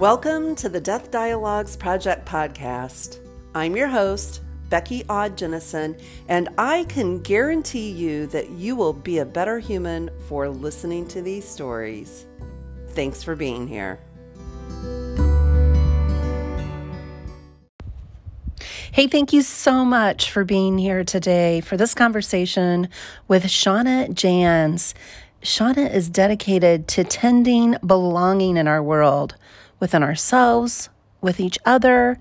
Welcome to the Death Dialogues Project podcast. I'm your host, Becky Aud-Jennison, and I can guarantee you that you will be a better human for listening to these stories. Thanks for being here. Hey, thank you so much for being here today for this conversation with Shauna Janz. Shauna is dedicated to tending belonging in our world, within ourselves, with each other,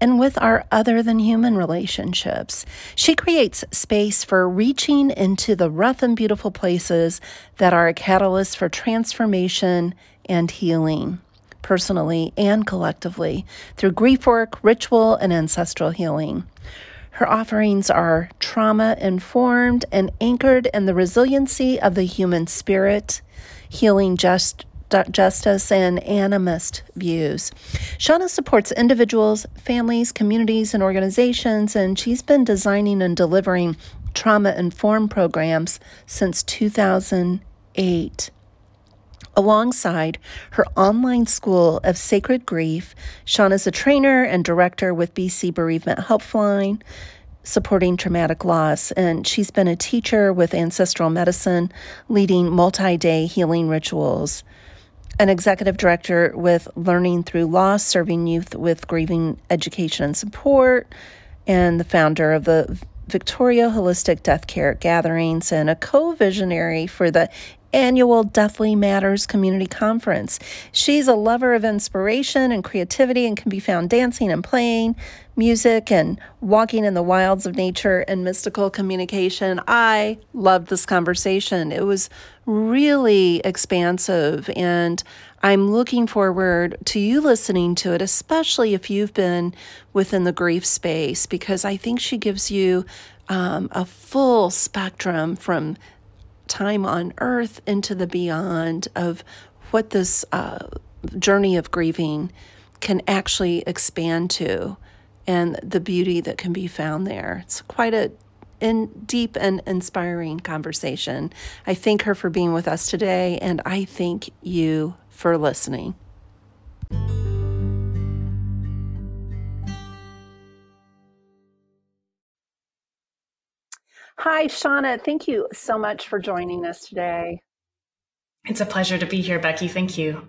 and with our other than human relationships. She creates space for reaching into the rough and beautiful places that are a catalyst for transformation and healing, personally and collectively, through grief work, ritual, and ancestral healing. Her offerings are trauma informed and anchored in the resiliency of the human spirit, healing just justice and animist views. Shauna supports individuals, families, communities, and organizations, and she's been designing and delivering trauma informed programs since 2008. Alongside her online school of sacred grief, Shauna is a trainer and director with BC Bereavement Helpline, supporting traumatic loss. And she's been a teacher with ancestral medicine, leading multi day healing rituals. An executive director with Learning Through Loss, serving youth with grieving education and support, and the founder of the Victoria Holistic Death Care Gatherings, and a co visionary for the annual Deathly Matters Community Conference. She's a lover of inspiration and creativity and can be found dancing and playing music and walking in the wilds of nature and mystical communication. I loved this conversation. It was really expansive and I'm looking forward to you listening to it, especially if you've been within the grief space, because I think she gives you um, a full spectrum from time on earth into the beyond of what this uh, journey of grieving can actually expand to and the beauty that can be found there. It's quite a in deep and inspiring conversation. I thank her for being with us today, and I thank you for listening. Hi, Shauna. Thank you so much for joining us today. It's a pleasure to be here, Becky. Thank you.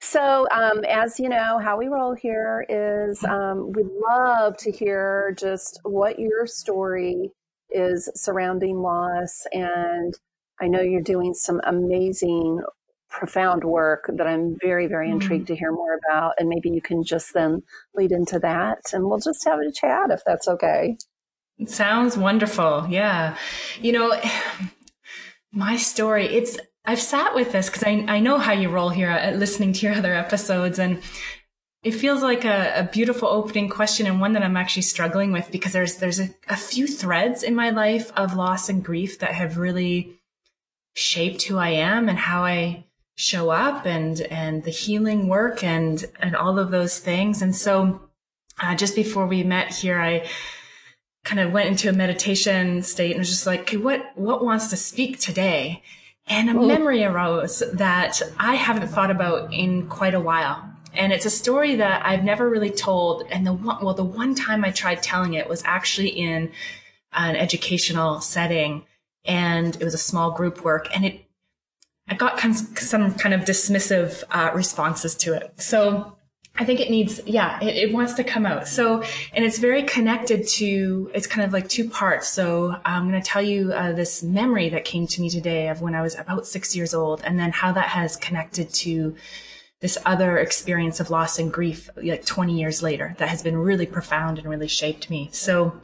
So, um, as you know, how we roll here is um, we'd love to hear just what your story is surrounding loss. And I know you're doing some amazing, profound work that I'm very, very mm-hmm. intrigued to hear more about. And maybe you can just then lead into that and we'll just have a chat if that's okay. Sounds wonderful. Yeah. You know, my story, it's, I've sat with this because I, I know how you roll here at uh, listening to your other episodes and it feels like a, a, beautiful opening question and one that I'm actually struggling with because there's there's a, a, few threads in my life of loss and grief that have really shaped who I am and how I show up and and the healing work and and all of those things. And so uh, just before we met here, I kind of went into a meditation state and was just like, okay, what what wants to speak today? And a memory arose that I haven't thought about in quite a while. And it's a story that I've never really told. And the one, well, the one time I tried telling it was actually in an educational setting and it was a small group work and it, I got some kind of dismissive uh, responses to it. So I think it needs, yeah, it, it, wants to come out. So, and it's very connected to, it's kind of like two parts. So I'm going to tell you uh, this memory that came to me today of when I was about six years old and then how that has connected to this other experience of loss and grief like 20 years later that has been really profound and really shaped me. So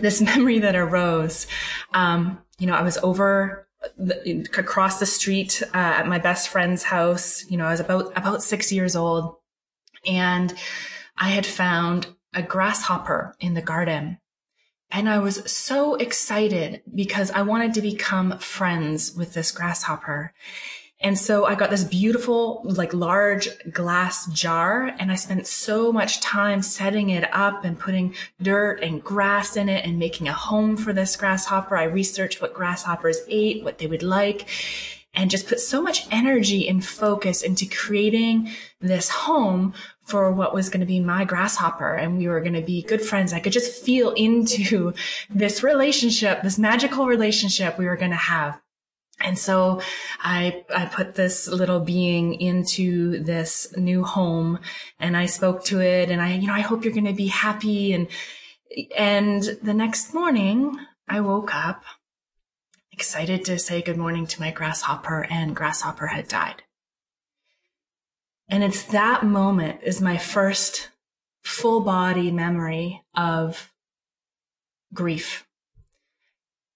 this memory that arose, um, you know, I was over the, across the street uh, at my best friend's house. You know, I was about, about six years old and I had found a grasshopper in the garden. And I was so excited because I wanted to become friends with this grasshopper. And so I got this beautiful, like large glass jar and I spent so much time setting it up and putting dirt and grass in it and making a home for this grasshopper. I researched what grasshoppers ate, what they would like. And just put so much energy and focus into creating this home for what was going to be my grasshopper and we were going to be good friends. I could just feel into this relationship, this magical relationship we were going to have. And so I, I put this little being into this new home and I spoke to it and I, you know, I hope you're going to be happy. And, and the next morning I woke up excited to say good morning to my grasshopper and grasshopper had died. And it's that moment is my first full body memory of grief.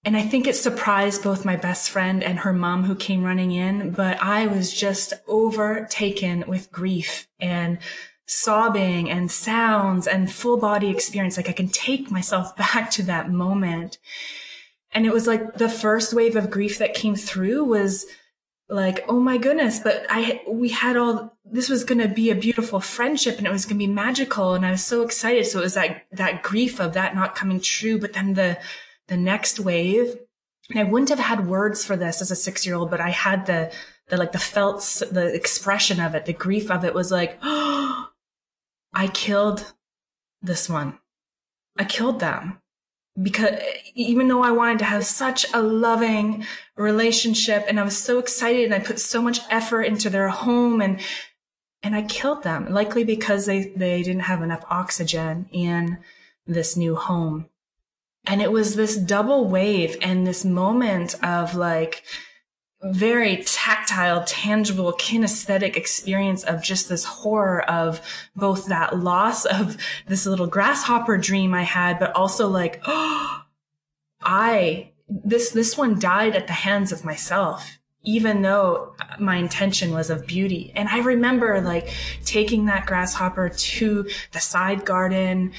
And I think it surprised both my best friend and her mom who came running in, but I was just overtaken with grief and sobbing and sounds and full body experience. Like I can take myself back to that moment. And it was like the first wave of grief that came through was like, oh my goodness, but I, we had all, this was going to be a beautiful friendship and it was going to be magical. And I was so excited. So it was that, that grief of that not coming true. But then the, the next wave, and I wouldn't have had words for this as a six year old, but I had the, the, like the felt, the expression of it, the grief of it was like, oh, I killed this one. I killed them because even though I wanted to have such a loving relationship and I was so excited and I put so much effort into their home and and I killed them likely because they they didn't have enough oxygen in this new home. And it was this double wave and this moment of like very tactile, tangible, kinesthetic experience of just this horror of both that loss of this little grasshopper dream I had, but also like, oh, I, this, this one died at the hands of myself, even though my intention was of beauty. And I remember like taking that grasshopper to the side garden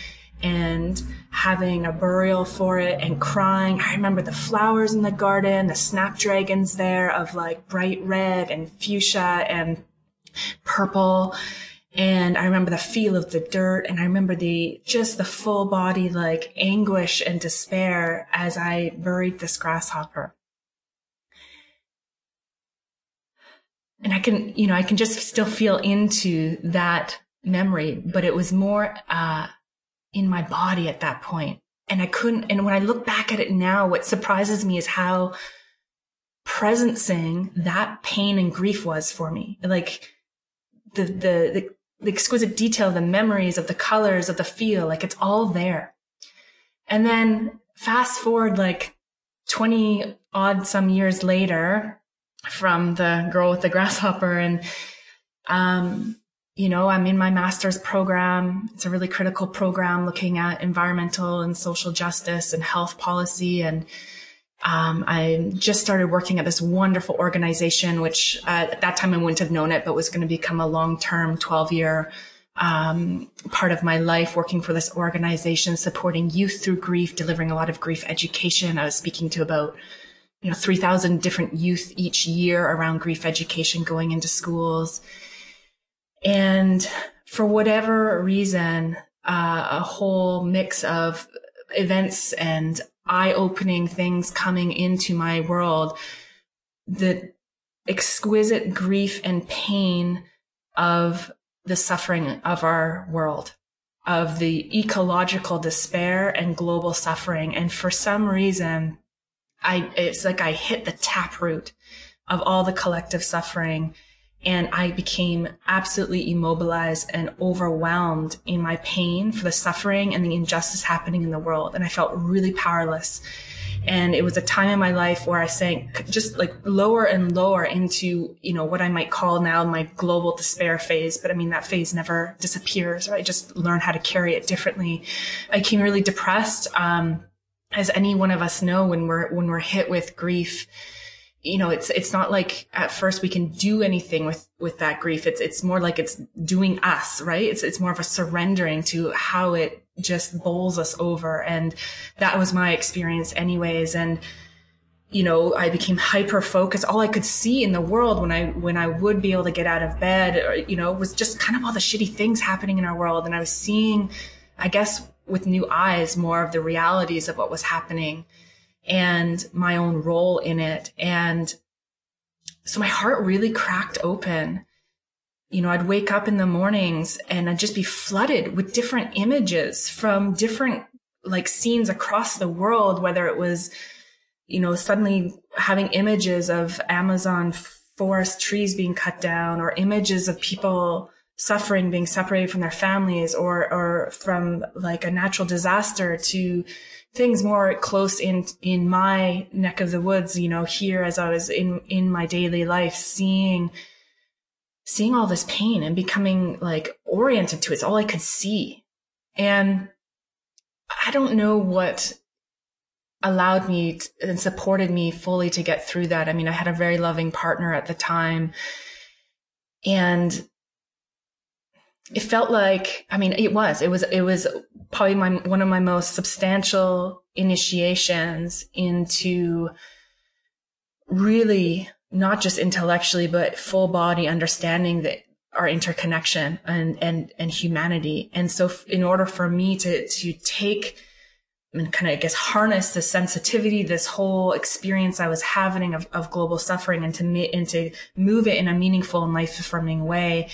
and having a burial for it and crying. I remember the flowers in the garden, the snapdragons there of like bright red and fuchsia and purple. And I remember the feel of the dirt and I remember the, just the full body like anguish and despair as I buried this grasshopper. And I can, you know, I can just still feel into that memory, but it was more, uh, in my body at that point. And I couldn't, and when I look back at it now, what surprises me is how presencing that pain and grief was for me. Like the, the, the, the exquisite detail, the memories of the colors of the feel, like it's all there. And then fast forward like 20 odd some years later from the girl with the grasshopper and, um, you know, I'm in my master's program. It's a really critical program looking at environmental and social justice and health policy. And um, I just started working at this wonderful organization, which uh, at that time I wouldn't have known it, but was going to become a long-term 12-year um, part of my life working for this organization, supporting youth through grief, delivering a lot of grief education. I was speaking to about you know 3,000 different youth each year around grief education going into schools. And for whatever reason, uh, a whole mix of events and eye opening things coming into my world, the exquisite grief and pain of the suffering of our world, of the ecological despair and global suffering. And for some reason, I, it's like I hit the taproot of all the collective suffering and I became absolutely immobilized and overwhelmed in my pain for the suffering and the injustice happening in the world. And I felt really powerless. And it was a time in my life where I sank just like lower and lower into, you know, what I might call now my global despair phase. But I mean, that phase never disappears. Right? I just learn how to carry it differently. I became really depressed. Um, as any one of us know, when we're, when we're hit with grief, you know, it's, it's not like at first we can do anything with, with that grief. It's, it's more like it's doing us, right? It's, it's more of a surrendering to how it just bowls us over. And that was my experience anyways. And, you know, I became hyper focused. All I could see in the world when I, when I would be able to get out of bed, or, you know, was just kind of all the shitty things happening in our world. And I was seeing, I guess, with new eyes, more of the realities of what was happening and my own role in it. And so my heart really cracked open. You know, I'd wake up in the mornings and I'd just be flooded with different images from different like scenes across the world, whether it was, you know, suddenly having images of Amazon forest trees being cut down or images of people suffering being separated from their families or or from like a natural disaster to things more close in in my neck of the woods you know here as i was in in my daily life seeing seeing all this pain and becoming like oriented to it. it's all i could see. And i don't know what allowed me to, and supported me fully to get through that. I mean i had a very loving partner at the time. And it felt like i mean it was it was it was probably my one of my most substantial initiations into really not just intellectually but full body understanding that our interconnection and and and humanity. And so in order for me to to take and kind of I guess harness the sensitivity, this whole experience I was having of, of global suffering and to, and to move it in a meaningful and life affirming way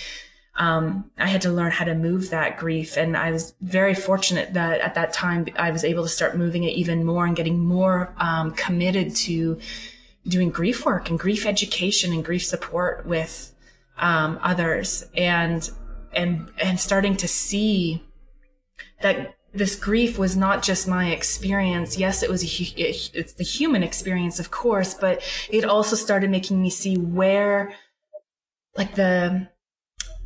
um, I had to learn how to move that grief. And I was very fortunate that at that time I was able to start moving it even more and getting more um, committed to doing grief work and grief education and grief support with um, others and and and starting to see that this grief was not just my experience. Yes, it was a, it's the human experience, of course, but it also started making me see where like the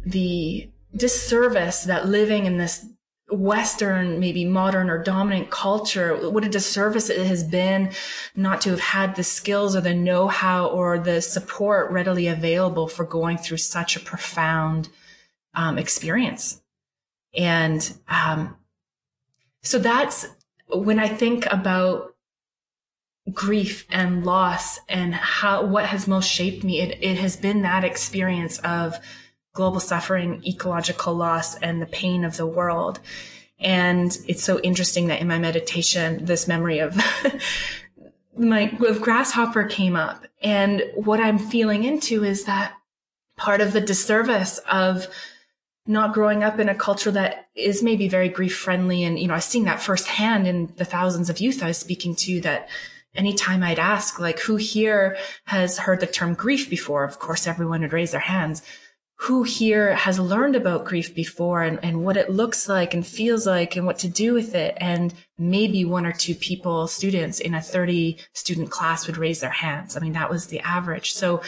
the disservice that living in this Western, maybe modern or dominant culture, what a disservice it has been not to have had the skills or the know-how or the support readily available for going through such a profound um, experience. And um, so that's when I think about grief and loss and how what has most shaped me. It, it has been that experience of global suffering, ecological loss, and the pain of the world. And it's so interesting that in my meditation, this memory of my of grasshopper came up. And what I'm feeling into is that part of the disservice of not growing up in a culture that is maybe very grief friendly. And, you know, I've seen that firsthand in the thousands of youth I was speaking to that anytime I'd ask, like, who here has heard the term grief before? Of course, everyone would raise their hands who here has learned about grief before and, and what it looks like and feels like and what to do with it. And maybe one or two people, students in a 30 student class would raise their hands. I mean, that was the average. So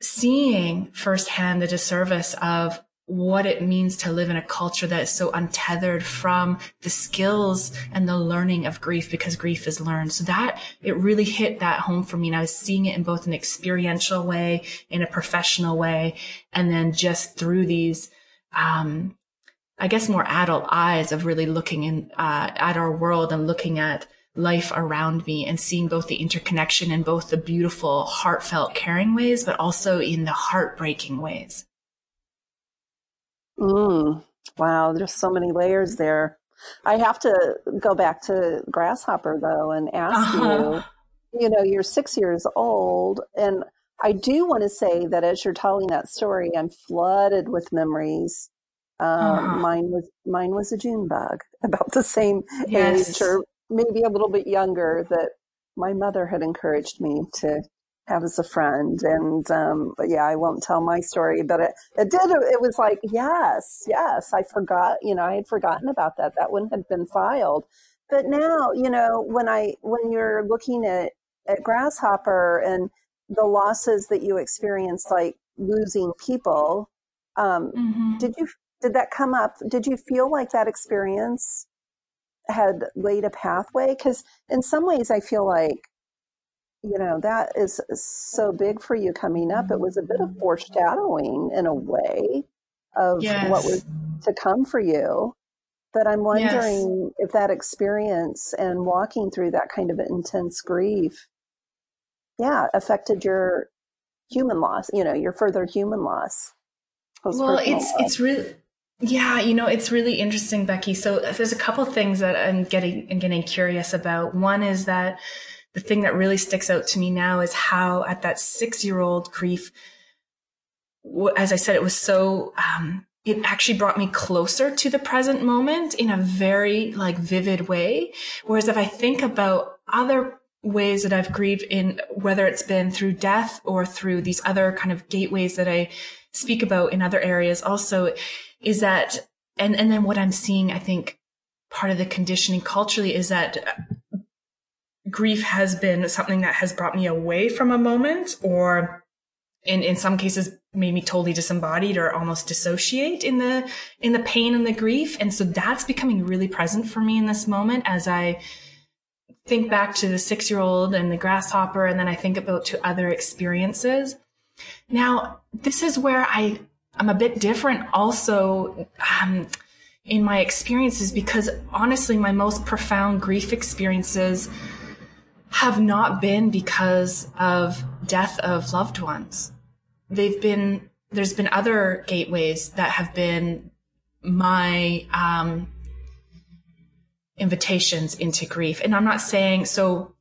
seeing firsthand the disservice of what it means to live in a culture that is so untethered from the skills and the learning of grief because grief is learned. So that it really hit that home for me. And I was seeing it in both an experiential way, in a professional way, and then just through these, um, I guess more adult eyes of really looking in, uh, at our world and looking at life around me and seeing both the interconnection in both the beautiful, heartfelt, caring ways, but also in the heartbreaking ways. Mm, wow, there's so many layers there. I have to go back to Grasshopper though and ask uh-huh. you, you know, you're six years old and I do want to say that as you're telling that story, I'm flooded with memories. Um, uh-huh. Mine was mine was a June bug, about the same yes. age or maybe a little bit younger. That my mother had encouraged me to have as a friend. And, um, but yeah, I won't tell my story, but it, it did, it was like, yes, yes, I forgot, you know, I had forgotten about that. That one had been filed. But now, you know, when I, when you're looking at, at Grasshopper and the losses that you experienced, like losing people, um, mm-hmm. did you, did that come up? Did you feel like that experience had laid a pathway? Because in some ways, I feel like you know, that is so big for you coming up. It was a bit of mm-hmm. foreshadowing in a way of yes. what was to come for you. But I'm wondering yes. if that experience and walking through that kind of intense grief, yeah, affected your human loss, you know, your further human loss. Well, it's, loss. it's really, yeah, you know, it's really interesting, Becky. So uh, there's a couple things that I'm getting, I'm getting curious about. One is that, the thing that really sticks out to me now is how at that six year old grief, as I said, it was so, um, it actually brought me closer to the present moment in a very like vivid way. Whereas if I think about other ways that I've grieved in, whether it's been through death or through these other kind of gateways that I speak about in other areas also, is that, and, and then what I'm seeing, I think part of the conditioning culturally is that grief has been something that has brought me away from a moment or in, in some cases made me totally disembodied or almost dissociate in the in the pain and the grief. And so that's becoming really present for me in this moment as i think back to the six year old and the grasshopper and then i think about to other experiences. Now this is where i i'm a bit different also um, in my experiences because honestly my most profound grief experiences have not been because of death of loved ones. They've been, there's been other gateways that have been my, um, invitations into grief. And I'm not saying, so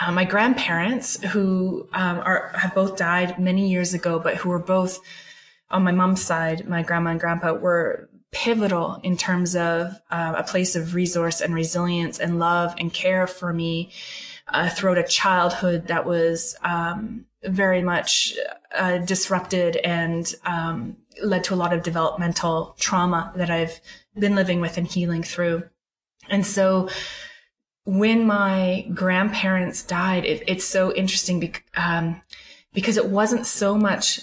uh, my grandparents who um, are, have both died many years ago, but who were both on my mom's side, my grandma and grandpa were pivotal in terms of uh, a place of resource and resilience and love and care for me uh, throughout a childhood that was um, very much uh, disrupted and um, led to a lot of developmental trauma that I've been living with and healing through. And so when my grandparents died, it, it's so interesting be- um, because it wasn't so much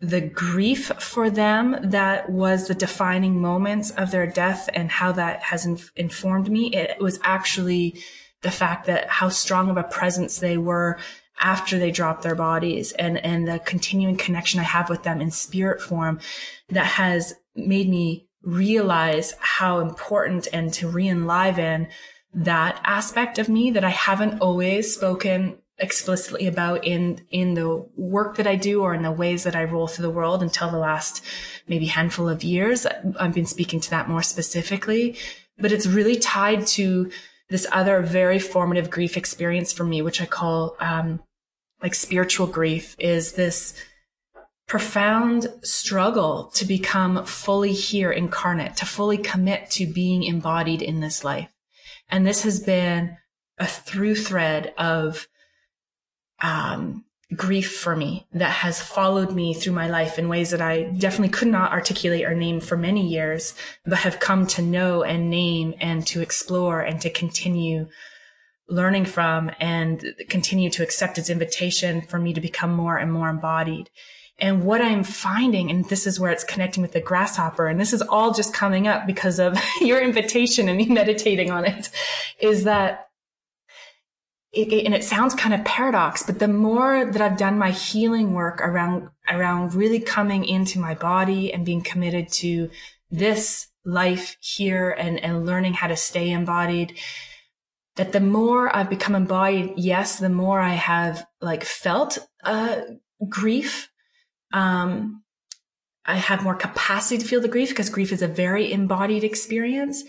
the grief for them that was the defining moments of their death and how that has inf- informed me. It was actually the fact that how strong of a presence they were after they dropped their bodies and, and the continuing connection I have with them in spirit form that has made me realize how important and to re-enliven that aspect of me that I haven't always spoken explicitly about in in the work that I do or in the ways that I roll through the world until the last maybe handful of years. I've been speaking to that more specifically, but it's really tied to this other very formative grief experience for me, which I call um, like spiritual grief, is this profound struggle to become fully here incarnate, to fully commit to being embodied in this life. And this has been a through thread of um, grief for me that has followed me through my life in ways that I definitely could not articulate or name for many years, but have come to know and name and to explore and to continue learning from and continue to accept its invitation for me to become more and more embodied. And what I'm finding, and this is where it's connecting with the grasshopper, and this is all just coming up because of your invitation and me meditating on it, is that it, and it sounds kind of paradox, but the more that I've done my healing work around, around really coming into my body and being committed to this life here and, and learning how to stay embodied, that the more I've become embodied, yes, the more I have like felt, uh, grief. Um, I have more capacity to feel the grief because grief is a very embodied experience.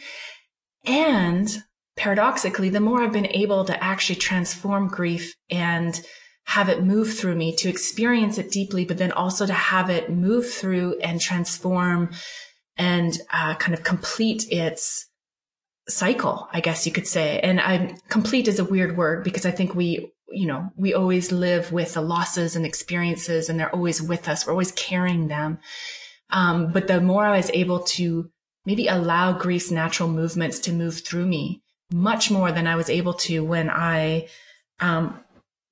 And paradoxically, the more I've been able to actually transform grief and have it move through me, to experience it deeply, but then also to have it move through and transform and uh, kind of complete its cycle, I guess you could say. And I'm complete is a weird word because I think we, you know, we always live with the losses and experiences and they're always with us. We're always carrying them. Um, but the more I was able to maybe allow grief's natural movements to move through me much more than I was able to when I um,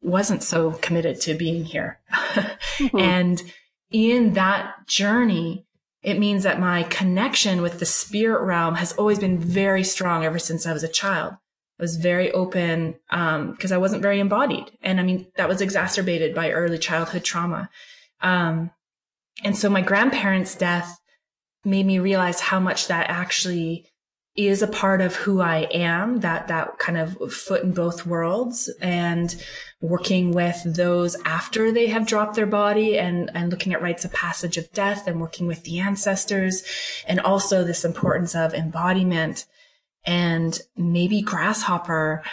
wasn't so committed to being here. mm-hmm. And in that journey, it means that my connection with the spirit realm has always been very strong ever since I was a child. I was very open because um, I wasn't very embodied. And I mean, that was exacerbated by early childhood trauma. Um, and so my grandparents' death made me realize how much that actually is a part of who I am, that, that kind of foot in both worlds and working with those after they have dropped their body and, and looking at rites of passage of death and working with the ancestors and also this importance of embodiment. And maybe grasshopper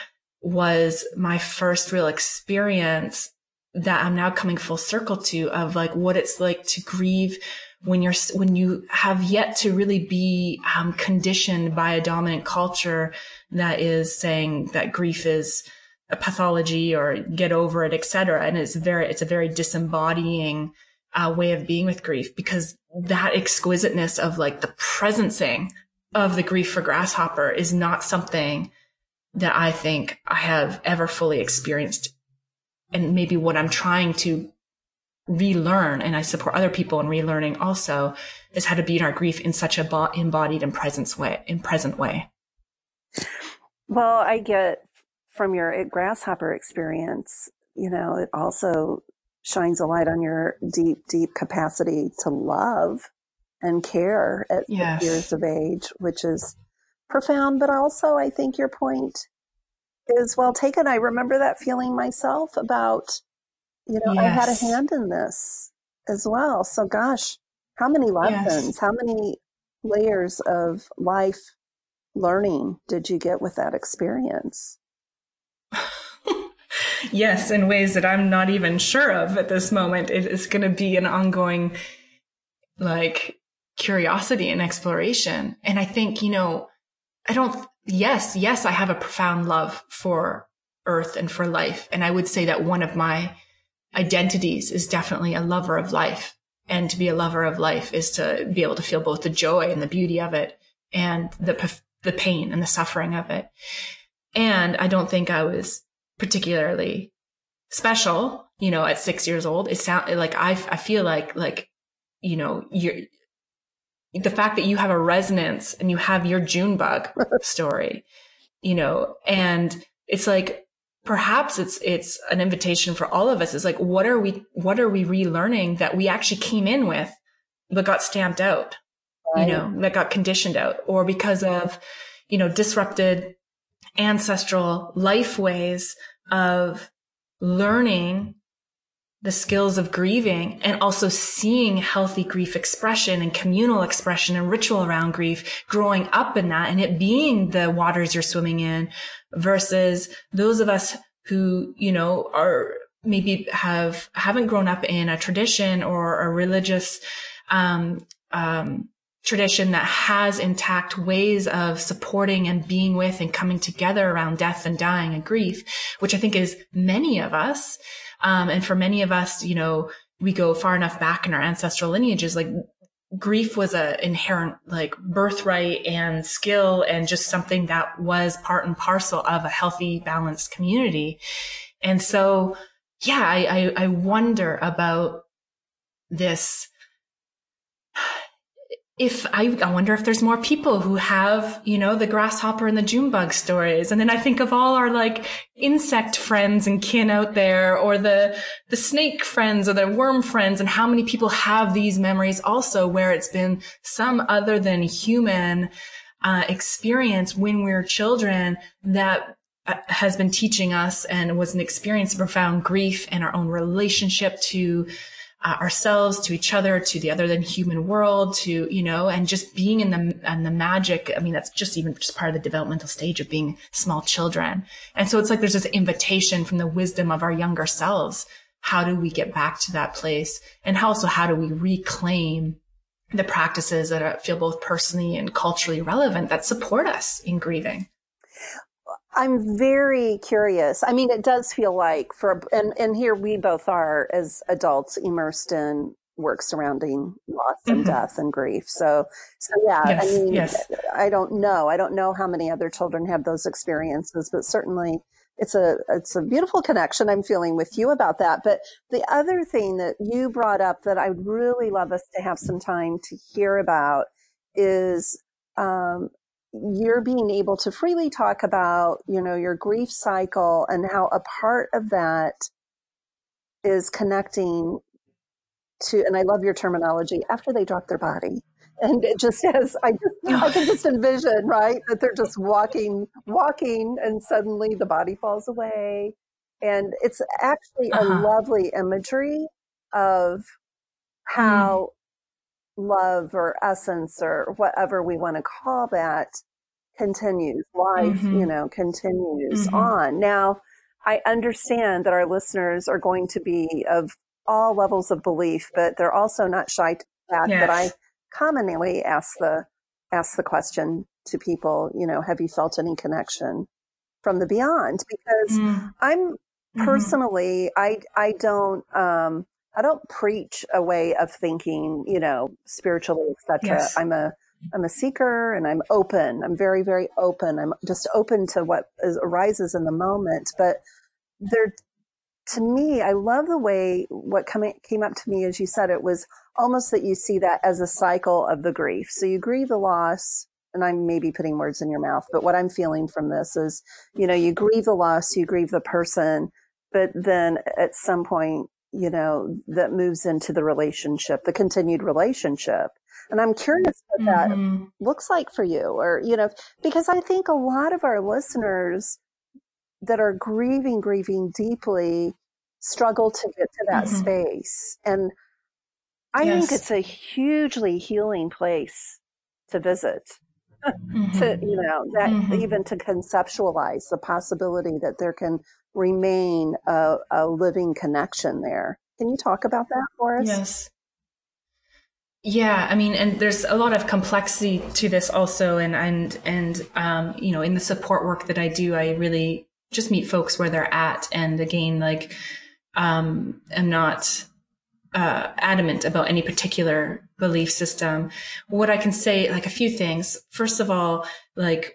was my first real experience that I'm now coming full circle to of like what it's like to grieve when you're when you have yet to really be um, conditioned by a dominant culture that is saying that grief is a pathology or get over it, etc. And it's very it's a very disembodying uh, way of being with grief because that exquisiteness of like the presencing of the grief for grasshopper is not something that I think I have ever fully experienced. And maybe what I'm trying to relearn, and I support other people in relearning also, is how to be in our grief in such a bo- embodied and present way, in present way. Well, I get from your grasshopper experience, you know, it also shines a light on your deep, deep capacity to love and care at yes. years of age, which is profound. But also, I think your point is well taken. I remember that feeling myself about, you know, yes. I had a hand in this as well. So, gosh, how many lessons, yes. how many layers of life learning did you get with that experience? yes, in ways that I'm not even sure of at this moment. It is going to be an ongoing, like, curiosity and exploration. And I think, you know, I don't, yes, yes, I have a profound love for earth and for life. And I would say that one of my identities is definitely a lover of life. And to be a lover of life is to be able to feel both the joy and the beauty of it and the, the pain and the suffering of it. And I don't think I was particularly special, you know, at six years old. It sound like I, I feel like, like, you know, you're, the fact that you have a resonance and you have your June bug story, you know, and it's like, perhaps it's, it's an invitation for all of us. It's like, what are we, what are we relearning that we actually came in with, but got stamped out, right. you know, that got conditioned out or because of, you know, disrupted ancestral life ways of learning the skills of grieving and also seeing healthy grief expression and communal expression and ritual around grief growing up in that and it being the waters you're swimming in versus those of us who, you know, are maybe have, haven't grown up in a tradition or a religious, um, um, tradition that has intact ways of supporting and being with and coming together around death and dying and grief, which I think is many of us. Um, and for many of us, you know, we go far enough back in our ancestral lineages, like grief was a inherent like birthright and skill and just something that was part and parcel of a healthy, balanced community. And so, yeah, I, I, I wonder about this if I, I wonder if there's more people who have, you know, the grasshopper and the June bug stories. And then I think of all our like insect friends and kin out there or the, the snake friends or the worm friends and how many people have these memories also where it's been some other than human, uh, experience when we we're children that uh, has been teaching us and was an experience of profound grief and our own relationship to uh, ourselves, to each other, to the other than human world, to, you know, and just being in the, and the magic. I mean, that's just even just part of the developmental stage of being small children. And so it's like there's this invitation from the wisdom of our younger selves. How do we get back to that place? And how, also, how do we reclaim the practices that feel both personally and culturally relevant that support us in grieving? I'm very curious. I mean, it does feel like for, and, and here we both are as adults immersed in work surrounding loss and mm-hmm. death and grief. So, so yeah, yes, I mean, yes. I don't know. I don't know how many other children have those experiences, but certainly it's a, it's a beautiful connection I'm feeling with you about that. But the other thing that you brought up that I would really love us to have some time to hear about is, um, you're being able to freely talk about, you know, your grief cycle and how a part of that is connecting to, and I love your terminology, after they drop their body. And it just says, I just, I can just envision, right, that they're just walking, walking, and suddenly the body falls away. And it's actually uh-huh. a lovely imagery of how love or essence or whatever we want to call that continues. Life, mm-hmm. you know, continues mm-hmm. on. Now, I understand that our listeners are going to be of all levels of belief, but they're also not shy to that. Yes. That I commonly ask the ask the question to people, you know, have you felt any connection from the beyond? Because mm. I'm mm-hmm. personally, I I don't um, I don't preach a way of thinking, you know, spiritually, etc. Yes. I'm a I'm a seeker and I'm open. I'm very, very open. I'm just open to what is, arises in the moment. But there, to me, I love the way what coming, came up to me, as you said, it was almost that you see that as a cycle of the grief. So you grieve the loss, and I'm maybe putting words in your mouth, but what I'm feeling from this is, you know, you grieve the loss, you grieve the person, but then at some point, you know, that moves into the relationship, the continued relationship. And I'm curious what mm-hmm. that looks like for you, or, you know, because I think a lot of our listeners that are grieving, grieving deeply struggle to get to that mm-hmm. space. And I yes. think it's a hugely healing place to visit. Mm-hmm. to you know that mm-hmm. even to conceptualize the possibility that there can remain a, a living connection there. Can you talk about that for us? Yes. Yeah, I mean, and there's a lot of complexity to this also, and and and um, you know, in the support work that I do, I really just meet folks where they're at, and again, like, um, I'm not uh, adamant about any particular belief system. What I can say, like a few things. First of all, like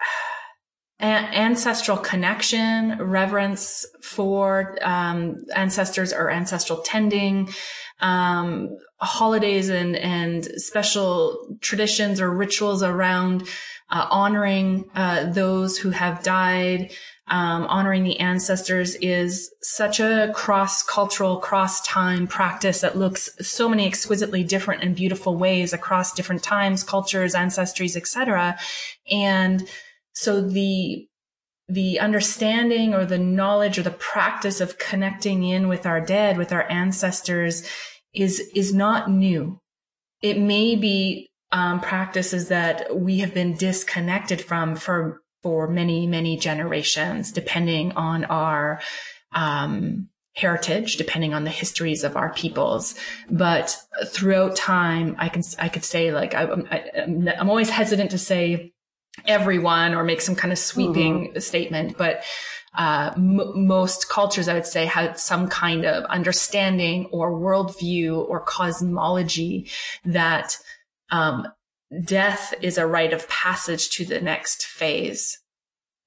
ancestral connection, reverence for um, ancestors or ancestral tending, um, holidays and, and special traditions or rituals around uh, honoring uh, those who have died, um, honoring the ancestors is such a cross-cultural, cross-time practice that looks so many exquisitely different and beautiful ways across different times, cultures, ancestries, etc. And so the the understanding or the knowledge or the practice of connecting in with our dead, with our ancestors is, is not new. It may be um, practices that we have been disconnected from for, for many, many generations, depending on our, um, heritage, depending on the histories of our peoples. But throughout time, I can, I could say like, I, I, I'm always hesitant to say everyone or make some kind of sweeping mm-hmm. statement, but uh, m- most cultures, I would say, had some kind of understanding or worldview or cosmology that um, death is a rite of passage to the next phase.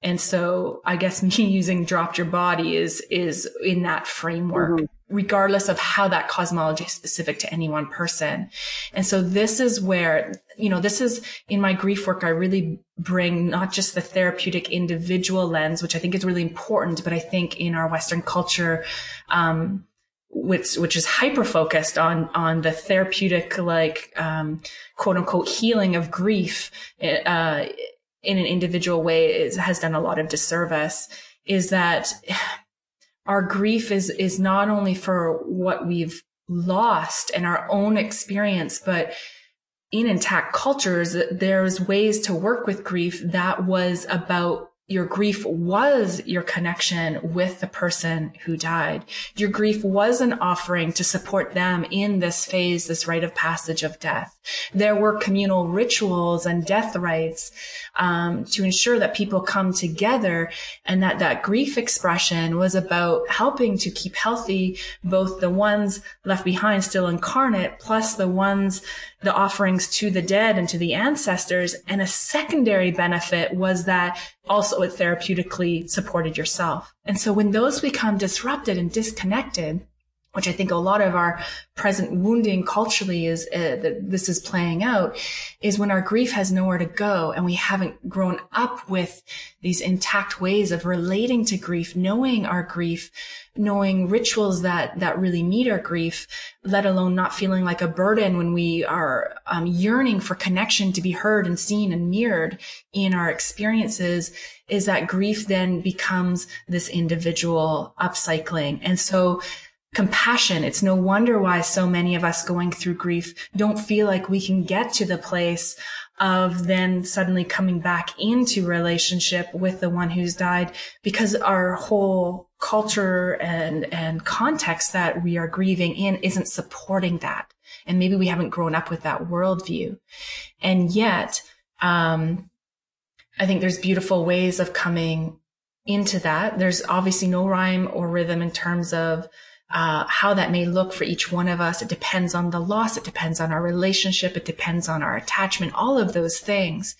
And so I guess me using dropped your body is, is in that framework. Mm-hmm regardless of how that cosmology is specific to any one person. And so this is where, you know, this is in my grief work, I really bring not just the therapeutic individual lens, which I think is really important, but I think in our Western culture, um, which which is hyper focused on on the therapeutic like um, quote unquote healing of grief uh, in an individual way is, has done a lot of disservice is that our grief is, is not only for what we've lost and our own experience, but in intact cultures, there's ways to work with grief that was about your grief was your connection with the person who died. Your grief was an offering to support them in this phase, this rite of passage of death. There were communal rituals and death rites um, to ensure that people come together and that that grief expression was about helping to keep healthy both the ones left behind still incarnate plus the ones the offerings to the dead and to the ancestors. And a secondary benefit was that also it therapeutically supported yourself. And so when those become disrupted and disconnected, which I think a lot of our present wounding culturally is uh, that this is playing out is when our grief has nowhere to go and we haven't grown up with these intact ways of relating to grief, knowing our grief, knowing rituals that, that really meet our grief, let alone not feeling like a burden when we are um, yearning for connection to be heard and seen and mirrored in our experiences is that grief then becomes this individual upcycling. And so compassion. It's no wonder why so many of us going through grief don't feel like we can get to the place of then suddenly coming back into relationship with the one who's died because our whole culture and, and context that we are grieving in isn't supporting that. And maybe we haven't grown up with that worldview. And yet, um, I think there's beautiful ways of coming into that. There's obviously no rhyme or rhythm in terms of uh, how that may look for each one of us. It depends on the loss. It depends on our relationship. It depends on our attachment, all of those things.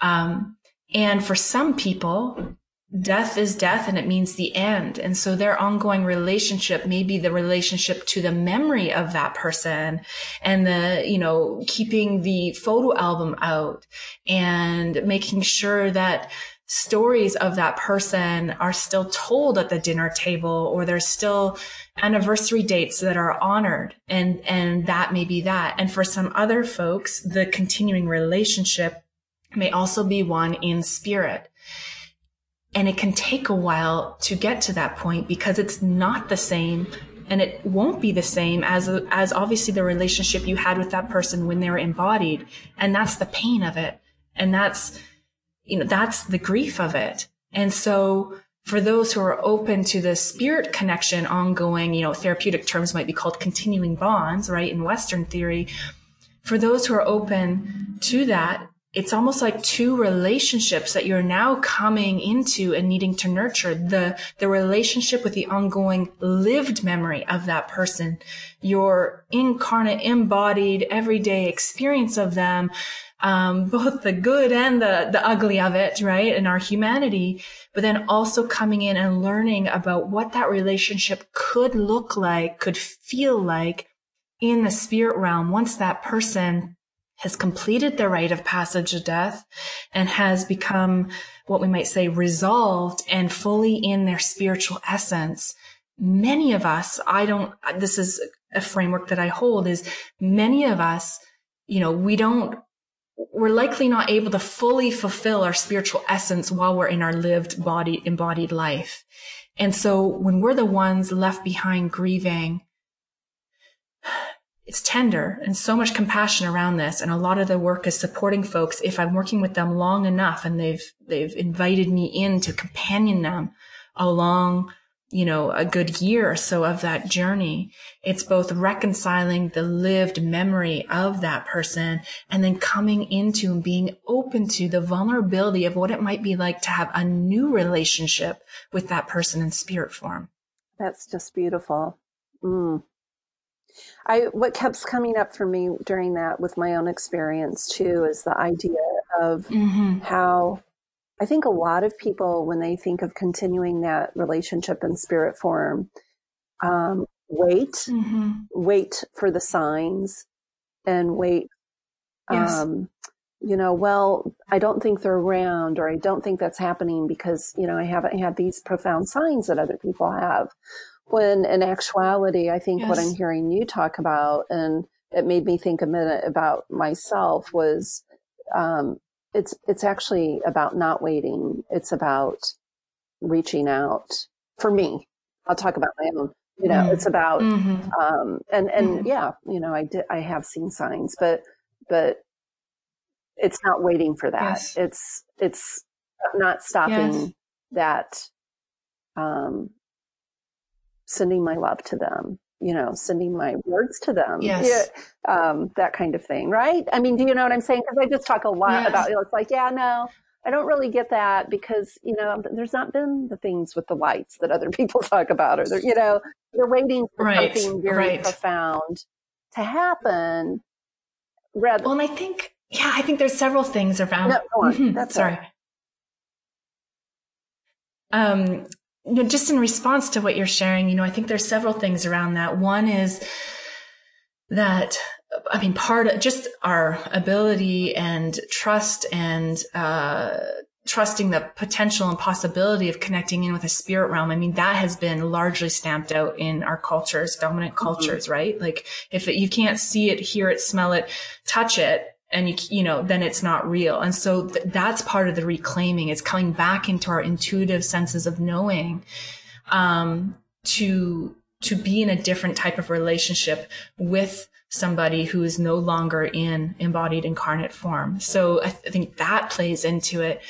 Um, and for some people, death is death and it means the end. And so their ongoing relationship may be the relationship to the memory of that person and the, you know, keeping the photo album out and making sure that stories of that person are still told at the dinner table or they're still anniversary dates that are honored and and that may be that. And for some other folks the continuing relationship may also be one in spirit. And it can take a while to get to that point because it's not the same and it won't be the same as as obviously the relationship you had with that person when they were embodied. And that's the pain of it. And that's you know that's the grief of it. And so for those who are open to the spirit connection ongoing, you know, therapeutic terms might be called continuing bonds, right? In Western theory, for those who are open to that, it's almost like two relationships that you're now coming into and needing to nurture the the relationship with the ongoing lived memory of that person your incarnate embodied everyday experience of them um, both the good and the the ugly of it right in our humanity but then also coming in and learning about what that relationship could look like, could feel like in the spirit realm once that person has completed the rite of passage of death and has become what we might say resolved and fully in their spiritual essence. Many of us, I don't, this is a framework that I hold is many of us, you know, we don't we're likely not able to fully fulfill our spiritual essence while we're in our lived body, embodied life. And so when we're the ones left behind grieving, it's tender and so much compassion around this. And a lot of the work is supporting folks. If I'm working with them long enough and they've, they've invited me in to companion them along you know, a good year or so of that journey. It's both reconciling the lived memory of that person and then coming into and being open to the vulnerability of what it might be like to have a new relationship with that person in spirit form. That's just beautiful. Mm. I what kept coming up for me during that with my own experience too is the idea of mm-hmm. how I think a lot of people, when they think of continuing that relationship in spirit form, um, wait, mm-hmm. wait for the signs and wait. Yes. Um, you know, well, I don't think they're around or I don't think that's happening because, you know, I haven't had these profound signs that other people have. When in actuality, I think yes. what I'm hearing you talk about and it made me think a minute about myself was, um, it's it's actually about not waiting. It's about reaching out. For me, I'll talk about my own. You know, mm it's about mm-hmm. um, and and mm yeah, you know, I did I have seen signs, but but it's not waiting for that. Yes. It's it's not stopping yes. that um, sending my love to them you know, sending my words to them. Yes. Yeah, um, that kind of thing, right? I mean, do you know what I'm saying? Because I just talk a lot yes. about, you know, it's like, yeah, no, I don't really get that because, you know, there's not been the things with the lights that other people talk about, or they're, you know, they're waiting for right. something very right. profound to happen. Rather, well, and I think, yeah, I think there's several things around. No. Mm-hmm. That's sorry. Um, you know, just in response to what you're sharing, you know, I think there's several things around that. One is that, I mean, part of just our ability and trust and, uh, trusting the potential and possibility of connecting in with a spirit realm. I mean, that has been largely stamped out in our cultures, dominant mm-hmm. cultures, mm-hmm. right? Like if it, you can't see it, hear it, smell it, touch it, and you, you know, then it's not real. And so th- that's part of the reclaiming is coming back into our intuitive senses of knowing, um, to, to be in a different type of relationship with somebody who is no longer in embodied incarnate form. So I, th- I think that plays into it.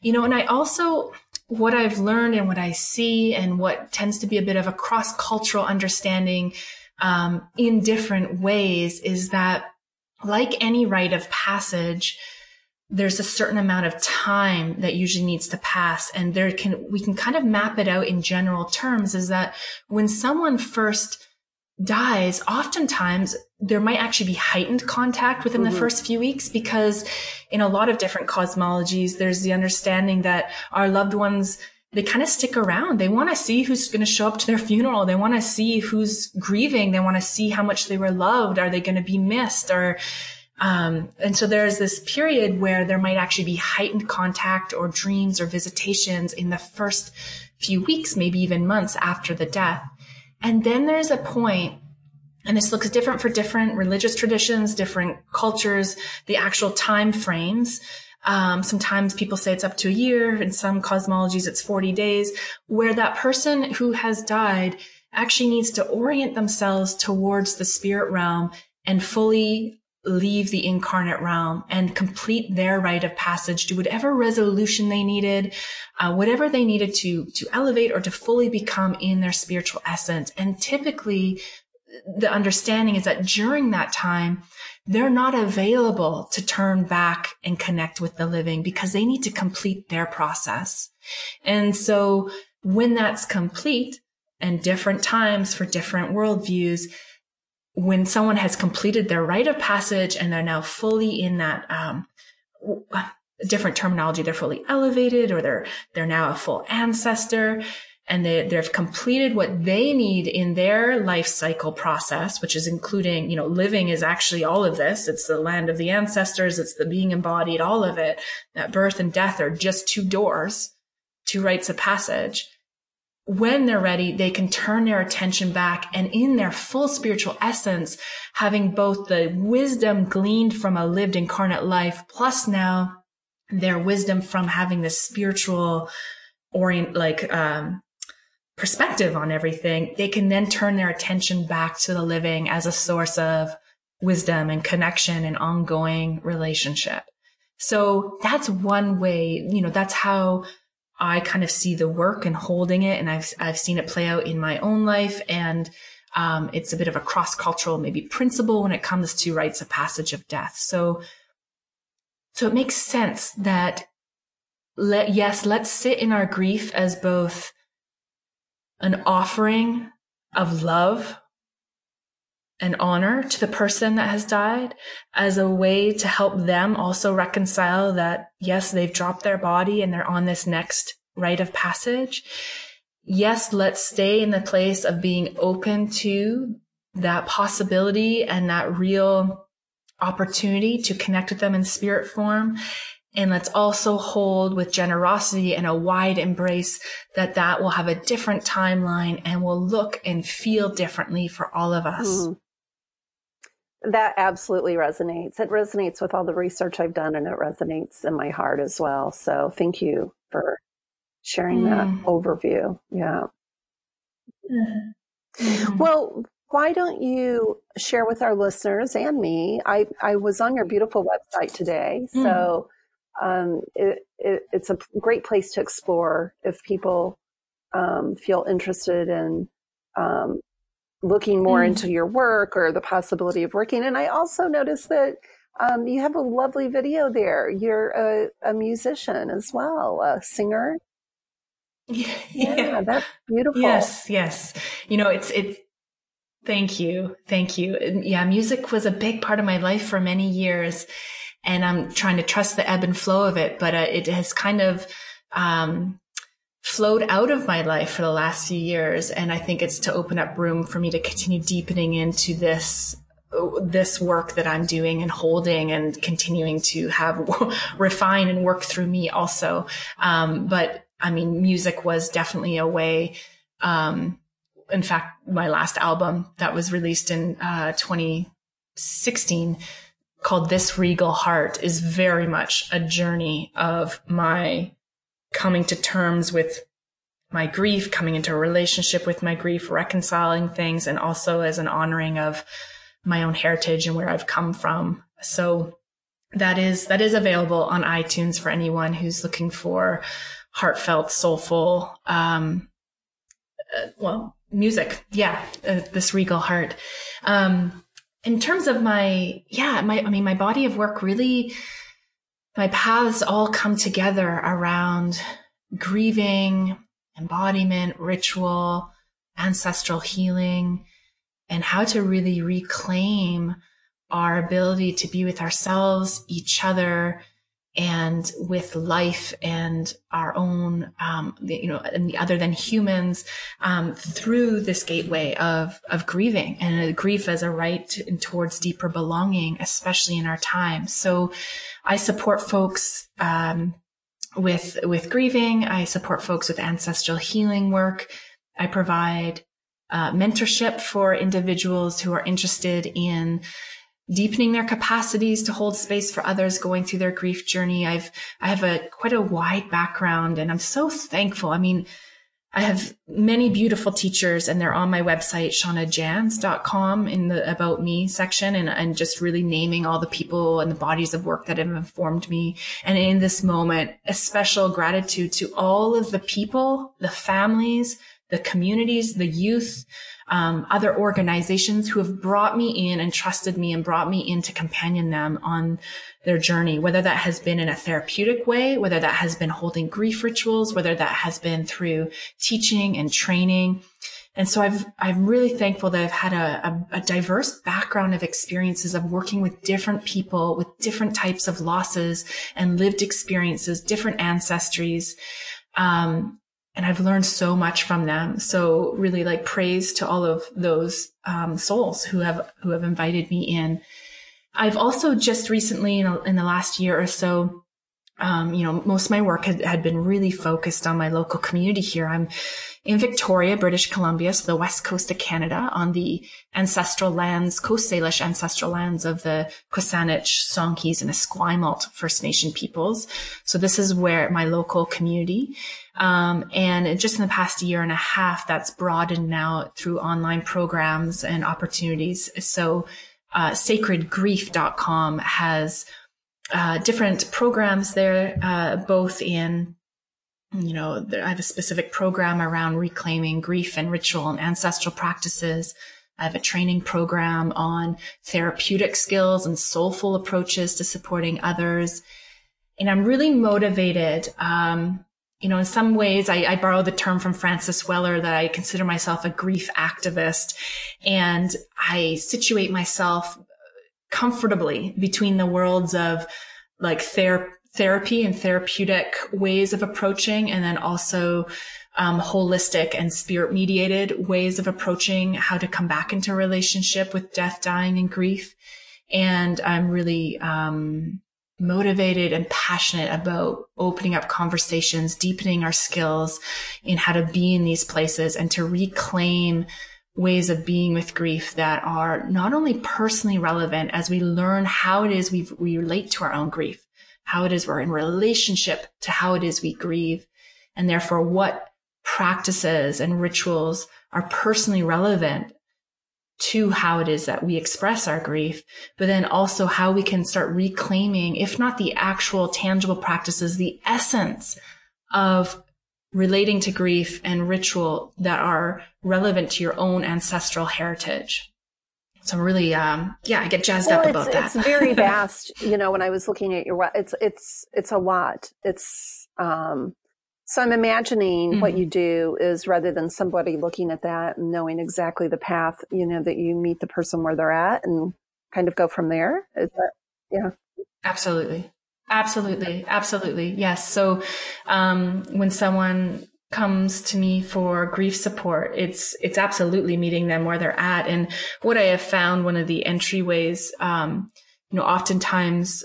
You know, and I also, what I've learned and what I see and what tends to be a bit of a cross cultural understanding um, in different ways is that like any rite of passage, there's a certain amount of time that usually needs to pass and there can we can kind of map it out in general terms is that when someone first dies oftentimes there might actually be heightened contact within mm-hmm. the first few weeks because in a lot of different cosmologies there's the understanding that our loved ones they kind of stick around they want to see who's going to show up to their funeral they want to see who's grieving they want to see how much they were loved are they going to be missed or um, and so there's this period where there might actually be heightened contact or dreams or visitations in the first few weeks, maybe even months after the death. And then there's a point, and this looks different for different religious traditions, different cultures, the actual time frames. Um, sometimes people say it's up to a year. In some cosmologies, it's 40 days, where that person who has died actually needs to orient themselves towards the spirit realm and fully leave the incarnate realm and complete their rite of passage, do whatever resolution they needed, uh, whatever they needed to, to elevate or to fully become in their spiritual essence. And typically the understanding is that during that time, they're not available to turn back and connect with the living because they need to complete their process. And so when that's complete and different times for different worldviews, when someone has completed their rite of passage and they're now fully in that um, different terminology they're fully elevated or they're they're now a full ancestor and they, they've completed what they need in their life cycle process, which is including, you know, living is actually all of this. It's the land of the ancestors. It's the being embodied, all of it. That birth and death are just two doors, two rites of passage when they're ready, they can turn their attention back and in their full spiritual essence, having both the wisdom gleaned from a lived incarnate life, plus now their wisdom from having this spiritual orient, like, um, perspective on everything, they can then turn their attention back to the living as a source of wisdom and connection and ongoing relationship. So that's one way, you know, that's how I kind of see the work and holding it, and I've I've seen it play out in my own life, and um, it's a bit of a cross cultural maybe principle when it comes to rites of passage of death. So, so it makes sense that let yes, let's sit in our grief as both an offering of love and honor to the person that has died as a way to help them also reconcile that yes, they've dropped their body and they're on this next rite of passage. Yes, let's stay in the place of being open to that possibility and that real opportunity to connect with them in spirit form. And let's also hold with generosity and a wide embrace that that will have a different timeline and will look and feel differently for all of us. Mm. That absolutely resonates. It resonates with all the research I've done and it resonates in my heart as well. So thank you for sharing mm. that overview. Yeah. Mm. Well, why don't you share with our listeners and me? I, I was on your beautiful website today. So um, it, it, it's a great place to explore if people um, feel interested in um, looking more mm. into your work or the possibility of working. And I also noticed that um, you have a lovely video there. You're a, a musician as well, a singer. Yeah, yeah, that's beautiful. Yes, yes. You know, it's it's. Thank you, thank you. Yeah, music was a big part of my life for many years, and I'm trying to trust the ebb and flow of it. But uh, it has kind of um, flowed out of my life for the last few years. And I think it's to open up room for me to continue deepening into this this work that I'm doing and holding and continuing to have refine and work through me also. Um, but I mean, music was definitely a way. Um, in fact, my last album that was released in uh, 2016 called This Regal Heart is very much a journey of my coming to terms with my grief, coming into a relationship with my grief, reconciling things, and also as an honoring of my own heritage and where I've come from. So that is that is available on iTunes for anyone who's looking for heartfelt, soulful, um, uh, well, music. Yeah, uh, this regal heart. Um, in terms of my, yeah, my, I mean, my body of work really, my paths all come together around grieving, embodiment, ritual, ancestral healing, and how to really reclaim our ability to be with ourselves, each other, and with life and our own, um, you know, and the other than humans, um, through this gateway of, of grieving and grief as a right to, towards deeper belonging, especially in our time. So I support folks, um, with, with grieving. I support folks with ancestral healing work. I provide, uh, mentorship for individuals who are interested in deepening their capacities to hold space for others going through their grief journey. I've, I have a quite a wide background and I'm so thankful. I mean, I have many beautiful teachers and they're on my website, shaunajanz.com in the about me section and, and just really naming all the people and the bodies of work that have informed me. And in this moment, a special gratitude to all of the people, the families, the communities, the youth, um, other organizations who have brought me in and trusted me and brought me in to companion them on their journey, whether that has been in a therapeutic way, whether that has been holding grief rituals, whether that has been through teaching and training. And so I've, I'm really thankful that I've had a, a, a, diverse background of experiences of working with different people with different types of losses and lived experiences, different ancestries. Um, and I've learned so much from them. So really like praise to all of those um, souls who have who have invited me in. I've also just recently in, in the last year or so um, you know, most of my work had, had been really focused on my local community here. I'm in Victoria, British Columbia, so the west coast of Canada, on the ancestral lands, Coast Salish ancestral lands of the Kwasanich, Songhees, and Esquimalt First Nation peoples. So this is where my local community. Um, and just in the past year and a half, that's broadened now through online programs and opportunities. So, uh, sacredgrief.com has uh, different programs there, uh, both in, you know, I have a specific program around reclaiming grief and ritual and ancestral practices. I have a training program on therapeutic skills and soulful approaches to supporting others. And I'm really motivated. Um, you know, in some ways, I, I borrow the term from Francis Weller that I consider myself a grief activist and I situate myself comfortably between the worlds of like ther- therapy and therapeutic ways of approaching and then also um, holistic and spirit mediated ways of approaching how to come back into relationship with death, dying, and grief. And I'm really um, motivated and passionate about opening up conversations, deepening our skills in how to be in these places and to reclaim ways of being with grief that are not only personally relevant as we learn how it is we, we relate to our own grief, how it is we're in relationship to how it is we grieve, and therefore what practices and rituals are personally relevant to how it is that we express our grief, but then also how we can start reclaiming, if not the actual tangible practices, the essence of relating to grief and ritual that are relevant to your own ancestral heritage. So I'm really, um, yeah, I get jazzed well, up about that. It's very vast. you know, when I was looking at your, it's, it's, it's a lot. It's, um, so I'm imagining mm-hmm. what you do is rather than somebody looking at that and knowing exactly the path, you know, that you meet the person where they're at and kind of go from there. Is that, yeah. Absolutely. Absolutely. Absolutely. Yes. So, um, when someone comes to me for grief support, it's, it's absolutely meeting them where they're at. And what I have found, one of the entryways, um, you know, oftentimes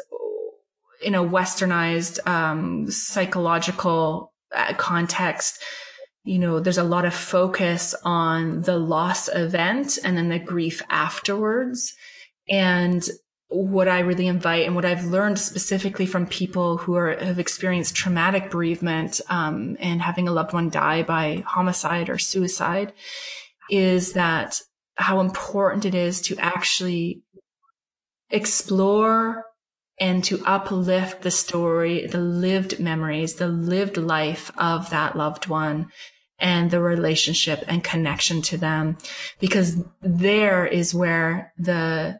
in a westernized, um, psychological uh, context, you know, there's a lot of focus on the loss event and then the grief afterwards. And what I really invite and what I've learned specifically from people who are, have experienced traumatic bereavement um, and having a loved one die by homicide or suicide is that how important it is to actually explore and to uplift the story, the lived memories, the lived life of that loved one and the relationship and connection to them. Because there is where the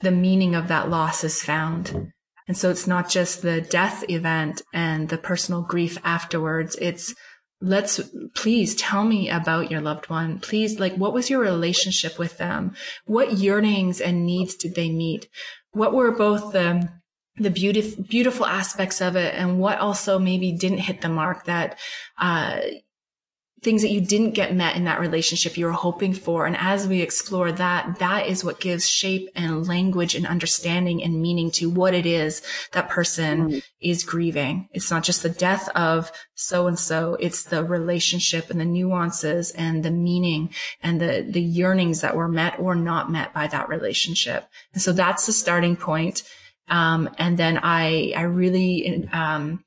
the meaning of that loss is found. And so it's not just the death event and the personal grief afterwards. It's let's please tell me about your loved one. Please, like, what was your relationship with them? What yearnings and needs did they meet? What were both the the beautiful beautiful aspects of it and what also maybe didn't hit the mark that uh, things that you didn't get met in that relationship you were hoping for. And as we explore that, that is what gives shape and language and understanding and meaning to what it is that person mm-hmm. is grieving. It's not just the death of so and so. It's the relationship and the nuances and the meaning and the, the yearnings that were met or not met by that relationship. And so that's the starting point. Um, and then I, I really, um,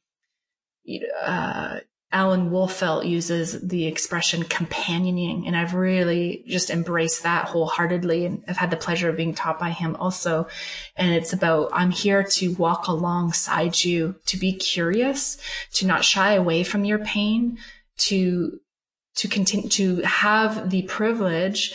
uh, Alan Wolfelt uses the expression companioning, and I've really just embraced that wholeheartedly. And I've had the pleasure of being taught by him also. And it's about, I'm here to walk alongside you, to be curious, to not shy away from your pain, to, to continue, to have the privilege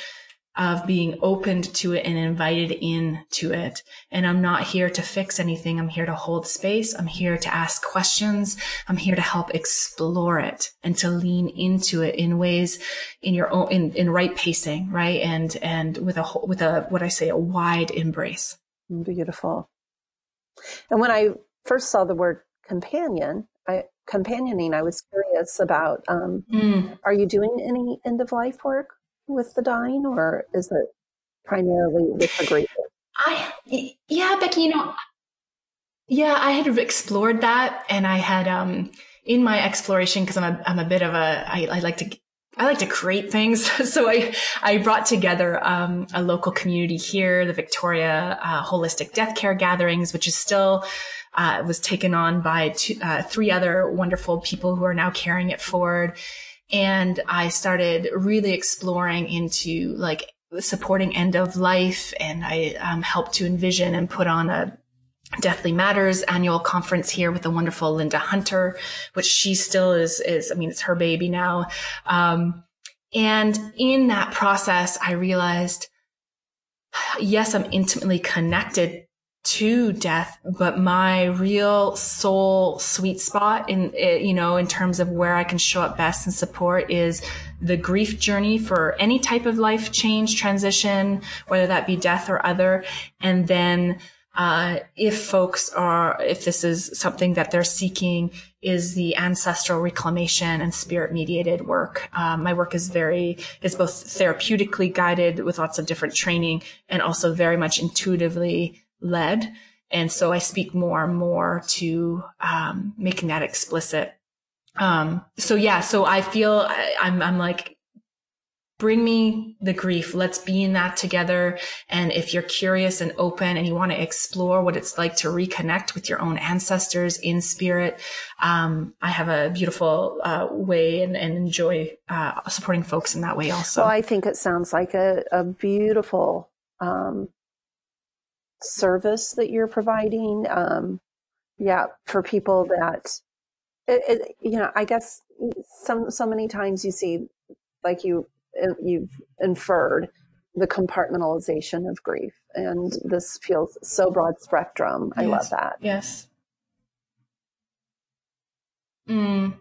of being opened to it and invited in to it. And I'm not here to fix anything. I'm here to hold space. I'm here to ask questions. I'm here to help explore it and to lean into it in ways in your own, in, in right pacing, right? And, and with a, with a, what I say, a wide embrace. Beautiful. And when I first saw the word companion, I, companioning, I was curious about, um, mm. are you doing any end of life work? With the dying, or is it primarily with the grief? I yeah, Becky. You know, yeah, I had explored that, and I had um in my exploration because I'm a I'm a bit of a I, I like to I like to create things. So I, I brought together, um, a local community here, the Victoria, uh, Holistic Death Care Gatherings, which is still, uh, was taken on by two, uh, three other wonderful people who are now carrying it forward. And I started really exploring into like supporting end of life. And I um, helped to envision and put on a Deathly Matters annual conference here with the wonderful Linda Hunter, which she still is, is, I mean, it's her baby now. Um, and in that process, I realized, yes, I'm intimately connected to death, but my real soul sweet spot in, eh, you know, in terms of where I can show up best and support is the grief journey for any type of life change transition, whether that be death or other. And then, uh, if folks are, if this is something that they're seeking, is the ancestral reclamation and spirit mediated work. Um, my work is very, is both therapeutically guided with lots of different training and also very much intuitively led. And so I speak more and more to um, making that explicit. Um, so yeah, so I feel I, I'm, I'm like, bring me the grief. Let's be in that together. And if you're curious and open and you want to explore what it's like to reconnect with your own ancestors in spirit, um, I have a beautiful uh, way and, and enjoy uh, supporting folks in that way also. Well, I think it sounds like a, a beautiful um, service that you're providing. Um, yeah, for people that, it, it, you know, I guess some so many times you see, like you you've inferred, the compartmentalization of grief, and this feels so broad spectrum. I yes. love that. Yes. Mm.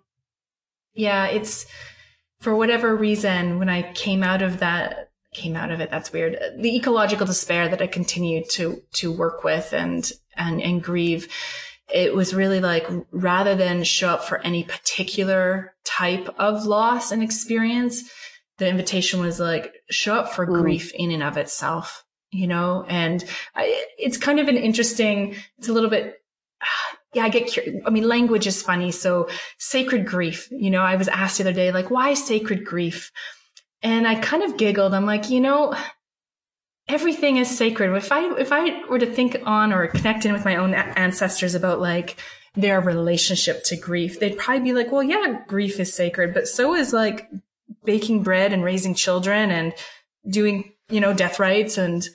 Yeah, it's for whatever reason when I came out of that came out of it. That's weird. The ecological despair that I continued to, to work with and, and, and grieve. It was really like rather than show up for any particular type of loss and experience, the invitation was like show up for mm. grief in and of itself, you know, and I, it's kind of an interesting, it's a little bit, yeah, I get curious. I mean, language is funny. So sacred grief, you know, I was asked the other day, like, why sacred grief? And I kind of giggled. I'm like, you know, everything is sacred. If I if I were to think on or connect in with my own ancestors about like their relationship to grief, they'd probably be like, well, yeah, grief is sacred, but so is like baking bread and raising children and doing, you know, death rites and,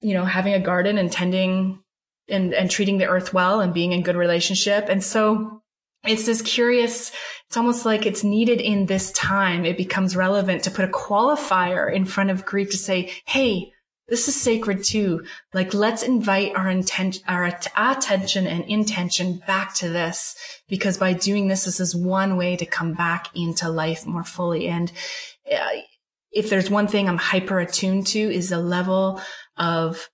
you know, having a garden and tending and, and treating the earth well and being in good relationship. And so it's this curious, it's almost like it's needed in this time. It becomes relevant to put a qualifier in front of grief to say, Hey, this is sacred too. Like, let's invite our intent, our attention and intention back to this because by doing this, this is one way to come back into life more fully. And uh, if there's one thing I'm hyper attuned to is the level of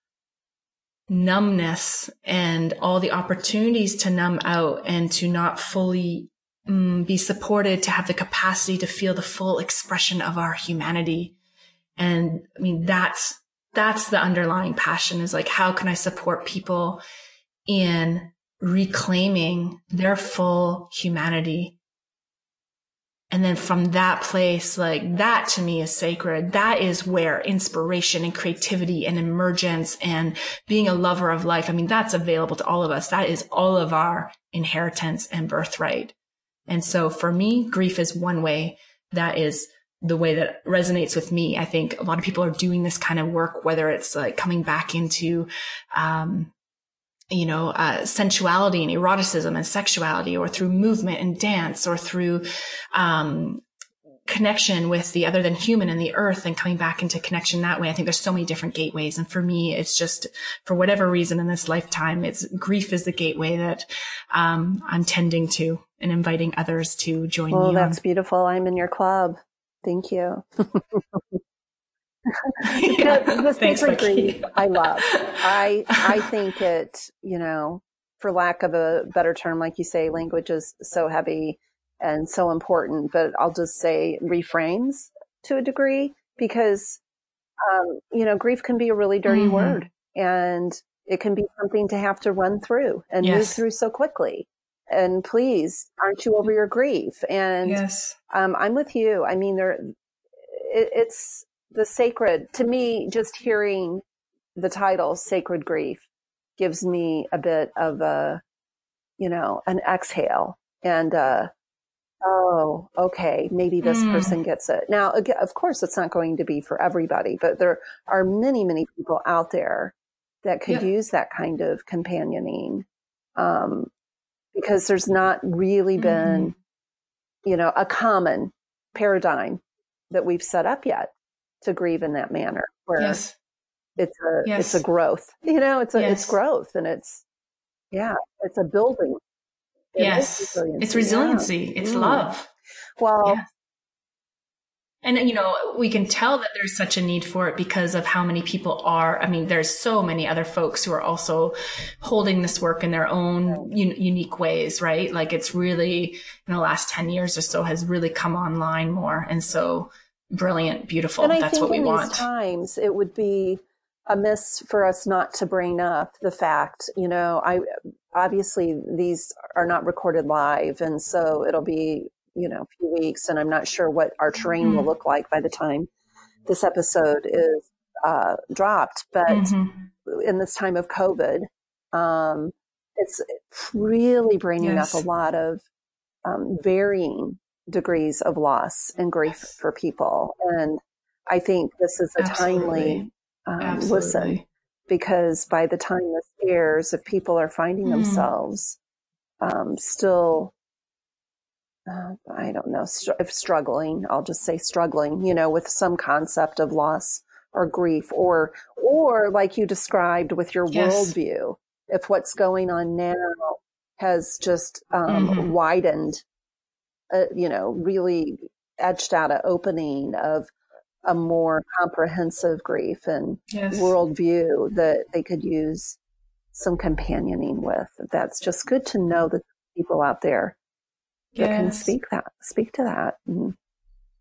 numbness and all the opportunities to numb out and to not fully um, be supported to have the capacity to feel the full expression of our humanity. And I mean, that's, that's the underlying passion is like, how can I support people in reclaiming their full humanity and then from that place, like that to me is sacred. That is where inspiration and creativity and emergence and being a lover of life. I mean, that's available to all of us. That is all of our inheritance and birthright. And so for me, grief is one way that is the way that resonates with me. I think a lot of people are doing this kind of work, whether it's like coming back into, um, you know, uh, sensuality and eroticism and sexuality or through movement and dance or through, um, connection with the other than human and the earth and coming back into connection that way. I think there's so many different gateways. And for me, it's just for whatever reason in this lifetime, it's grief is the gateway that, um, I'm tending to and inviting others to join well, me. Oh, that's on. beautiful. I'm in your club. Thank you. yeah. the sacred grief I love. I I think it, you know, for lack of a better term, like you say, language is so heavy and so important, but I'll just say reframes to a degree because um, you know, grief can be a really dirty mm-hmm. word and it can be something to have to run through and yes. move through so quickly. And please, aren't you over your grief? And yes. um, I'm with you. I mean, there, it, it's the sacred to me just hearing the title sacred grief gives me a bit of a you know an exhale and uh oh okay maybe this mm. person gets it now again of course it's not going to be for everybody but there are many many people out there that could use that kind of companioning um because there's not really mm-hmm. been you know a common paradigm that we've set up yet to grieve in that manner where yes. it's a yes. it's a growth you know it's a yes. it's growth and it's yeah it's a building it yes resiliency. it's resiliency yeah. it's mm. love well yeah. and you know we can tell that there's such a need for it because of how many people are i mean there's so many other folks who are also holding this work in their own un- unique ways right like it's really in the last 10 years or so has really come online more and so brilliant, beautiful. And I That's think what we in want. These times, it would be amiss for us not to bring up the fact, you know, I obviously these are not recorded live, and so it'll be, you know, a few weeks, and I'm not sure what our terrain mm-hmm. will look like by the time this episode is uh, dropped. But mm-hmm. in this time of COVID, um, it's really bringing yes. up a lot of um, varying degrees of loss and grief yes. for people. And I think this is a Absolutely. timely um, listen because by the time this airs, if people are finding mm. themselves um, still, uh, I don't know, str- struggling, I'll just say struggling, you know, with some concept of loss or grief or, or like you described with your yes. worldview, if what's going on now has just um, mm-hmm. widened uh, you know, really etched out an opening of a more comprehensive grief and yes. worldview that they could use some companioning with. That's just good to know that people out there that can speak that, speak to that, and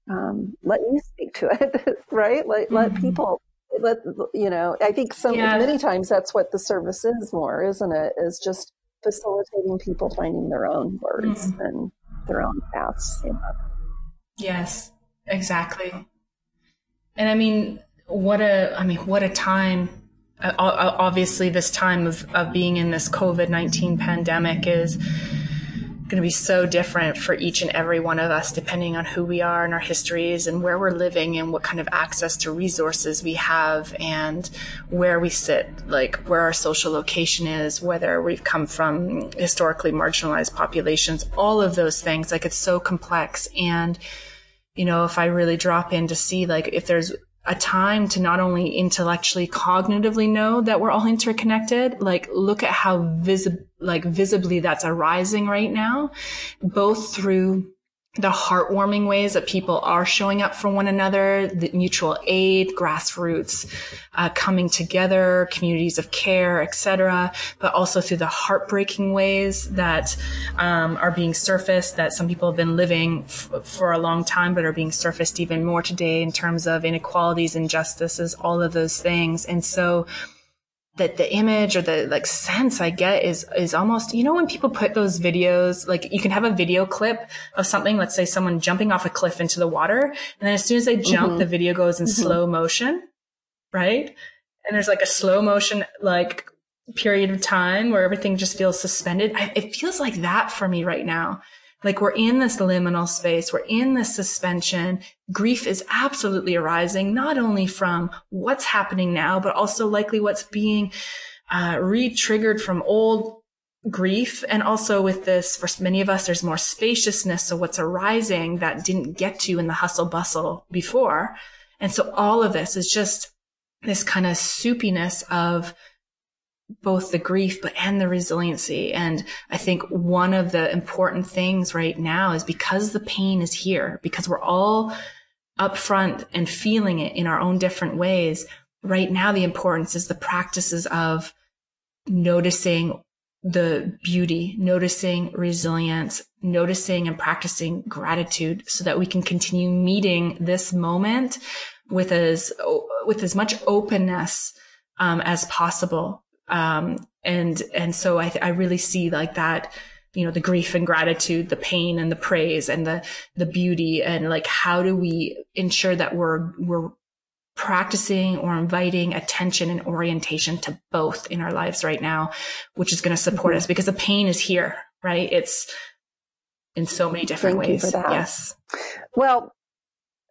um, let you speak to it, right? Let mm-hmm. let people let you know. I think so yeah. many times that's what the service is more, isn't it? Is just facilitating people finding their own words mm-hmm. and their own paths. You know? Yes, exactly. And I mean, what a, I mean, what a time. Uh, obviously, this time of, of being in this COVID 19 pandemic is going to be so different for each and every one of us, depending on who we are and our histories and where we're living and what kind of access to resources we have and where we sit, like where our social location is, whether we've come from historically marginalized populations, all of those things. Like it's so complex. And, you know, if I really drop in to see, like, if there's a time to not only intellectually cognitively know that we're all interconnected like look at how visible like visibly that's arising right now both through the heartwarming ways that people are showing up for one another, the mutual aid, grassroots uh, coming together, communities of care, etc., but also through the heartbreaking ways that um, are being surfaced that some people have been living f- for a long time, but are being surfaced even more today in terms of inequalities, injustices, all of those things, and so that the image or the like sense I get is is almost you know when people put those videos like you can have a video clip of something let's say someone jumping off a cliff into the water and then as soon as they jump mm-hmm. the video goes in mm-hmm. slow motion right and there's like a slow motion like period of time where everything just feels suspended I, it feels like that for me right now like we're in this liminal space. We're in this suspension. Grief is absolutely arising, not only from what's happening now, but also likely what's being uh, re-triggered from old grief. And also with this, for many of us, there's more spaciousness. So what's arising that didn't get to in the hustle bustle before. And so all of this is just this kind of soupiness of both the grief but and the resiliency. And i think one of the important things right now is because the pain is here because we're all up front and feeling it in our own different ways right now the importance is the practices of noticing the beauty noticing resilience noticing and practicing gratitude so that we can continue meeting this moment with as with as much openness um, as possible um, and, and so I, I really see like that, you know, the grief and gratitude, the pain and the praise and the, the beauty and like, how do we ensure that we're, we're practicing or inviting attention and orientation to both in our lives right now, which is going to support mm-hmm. us because the pain is here, right? It's in so many different Thank ways. Yes. Well,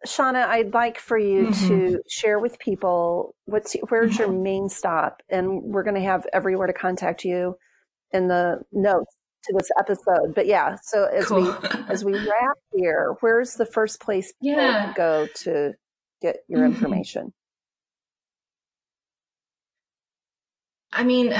Shauna, I'd like for you mm-hmm. to share with people what's where's mm-hmm. your main stop, and we're going to have everywhere to contact you in the notes to this episode. But yeah, so as cool. we as we wrap here, where's the first place yeah. go to get your mm-hmm. information? I mean,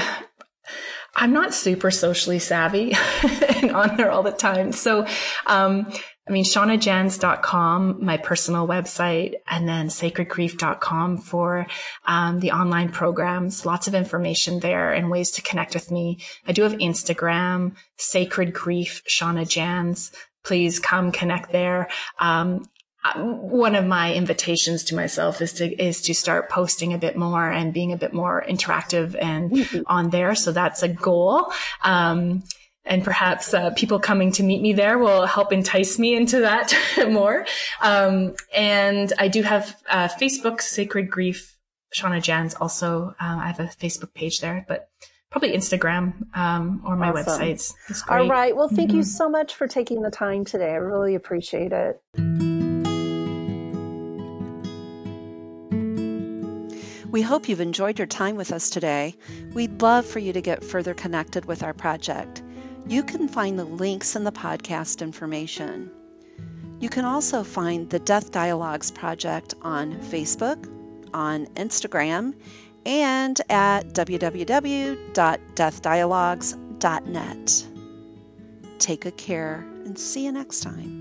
I'm not super socially savvy and on there all the time. So, um, I mean, shaunajanz.com, my personal website, and then sacredgrief.com for um, the online programs. Lots of information there and ways to connect with me. I do have Instagram, Sacred Grief, Shauna Janz. Please come connect there. Um, one of my invitations to myself is to is to start posting a bit more and being a bit more interactive and mm-hmm. on there. So that's a goal. Um, and perhaps uh, people coming to meet me there will help entice me into that more. Um, and I do have uh, Facebook, Sacred Grief, Shauna Janz. Also, uh, I have a Facebook page there, but probably Instagram um, or my awesome. websites. All right. Well, thank mm-hmm. you so much for taking the time today. I really appreciate it. We hope you've enjoyed your time with us today. We'd love for you to get further connected with our project. You can find the links in the podcast information. You can also find the Death Dialogues Project on Facebook, on Instagram, and at www.deathdialogues.net. Take good care and see you next time.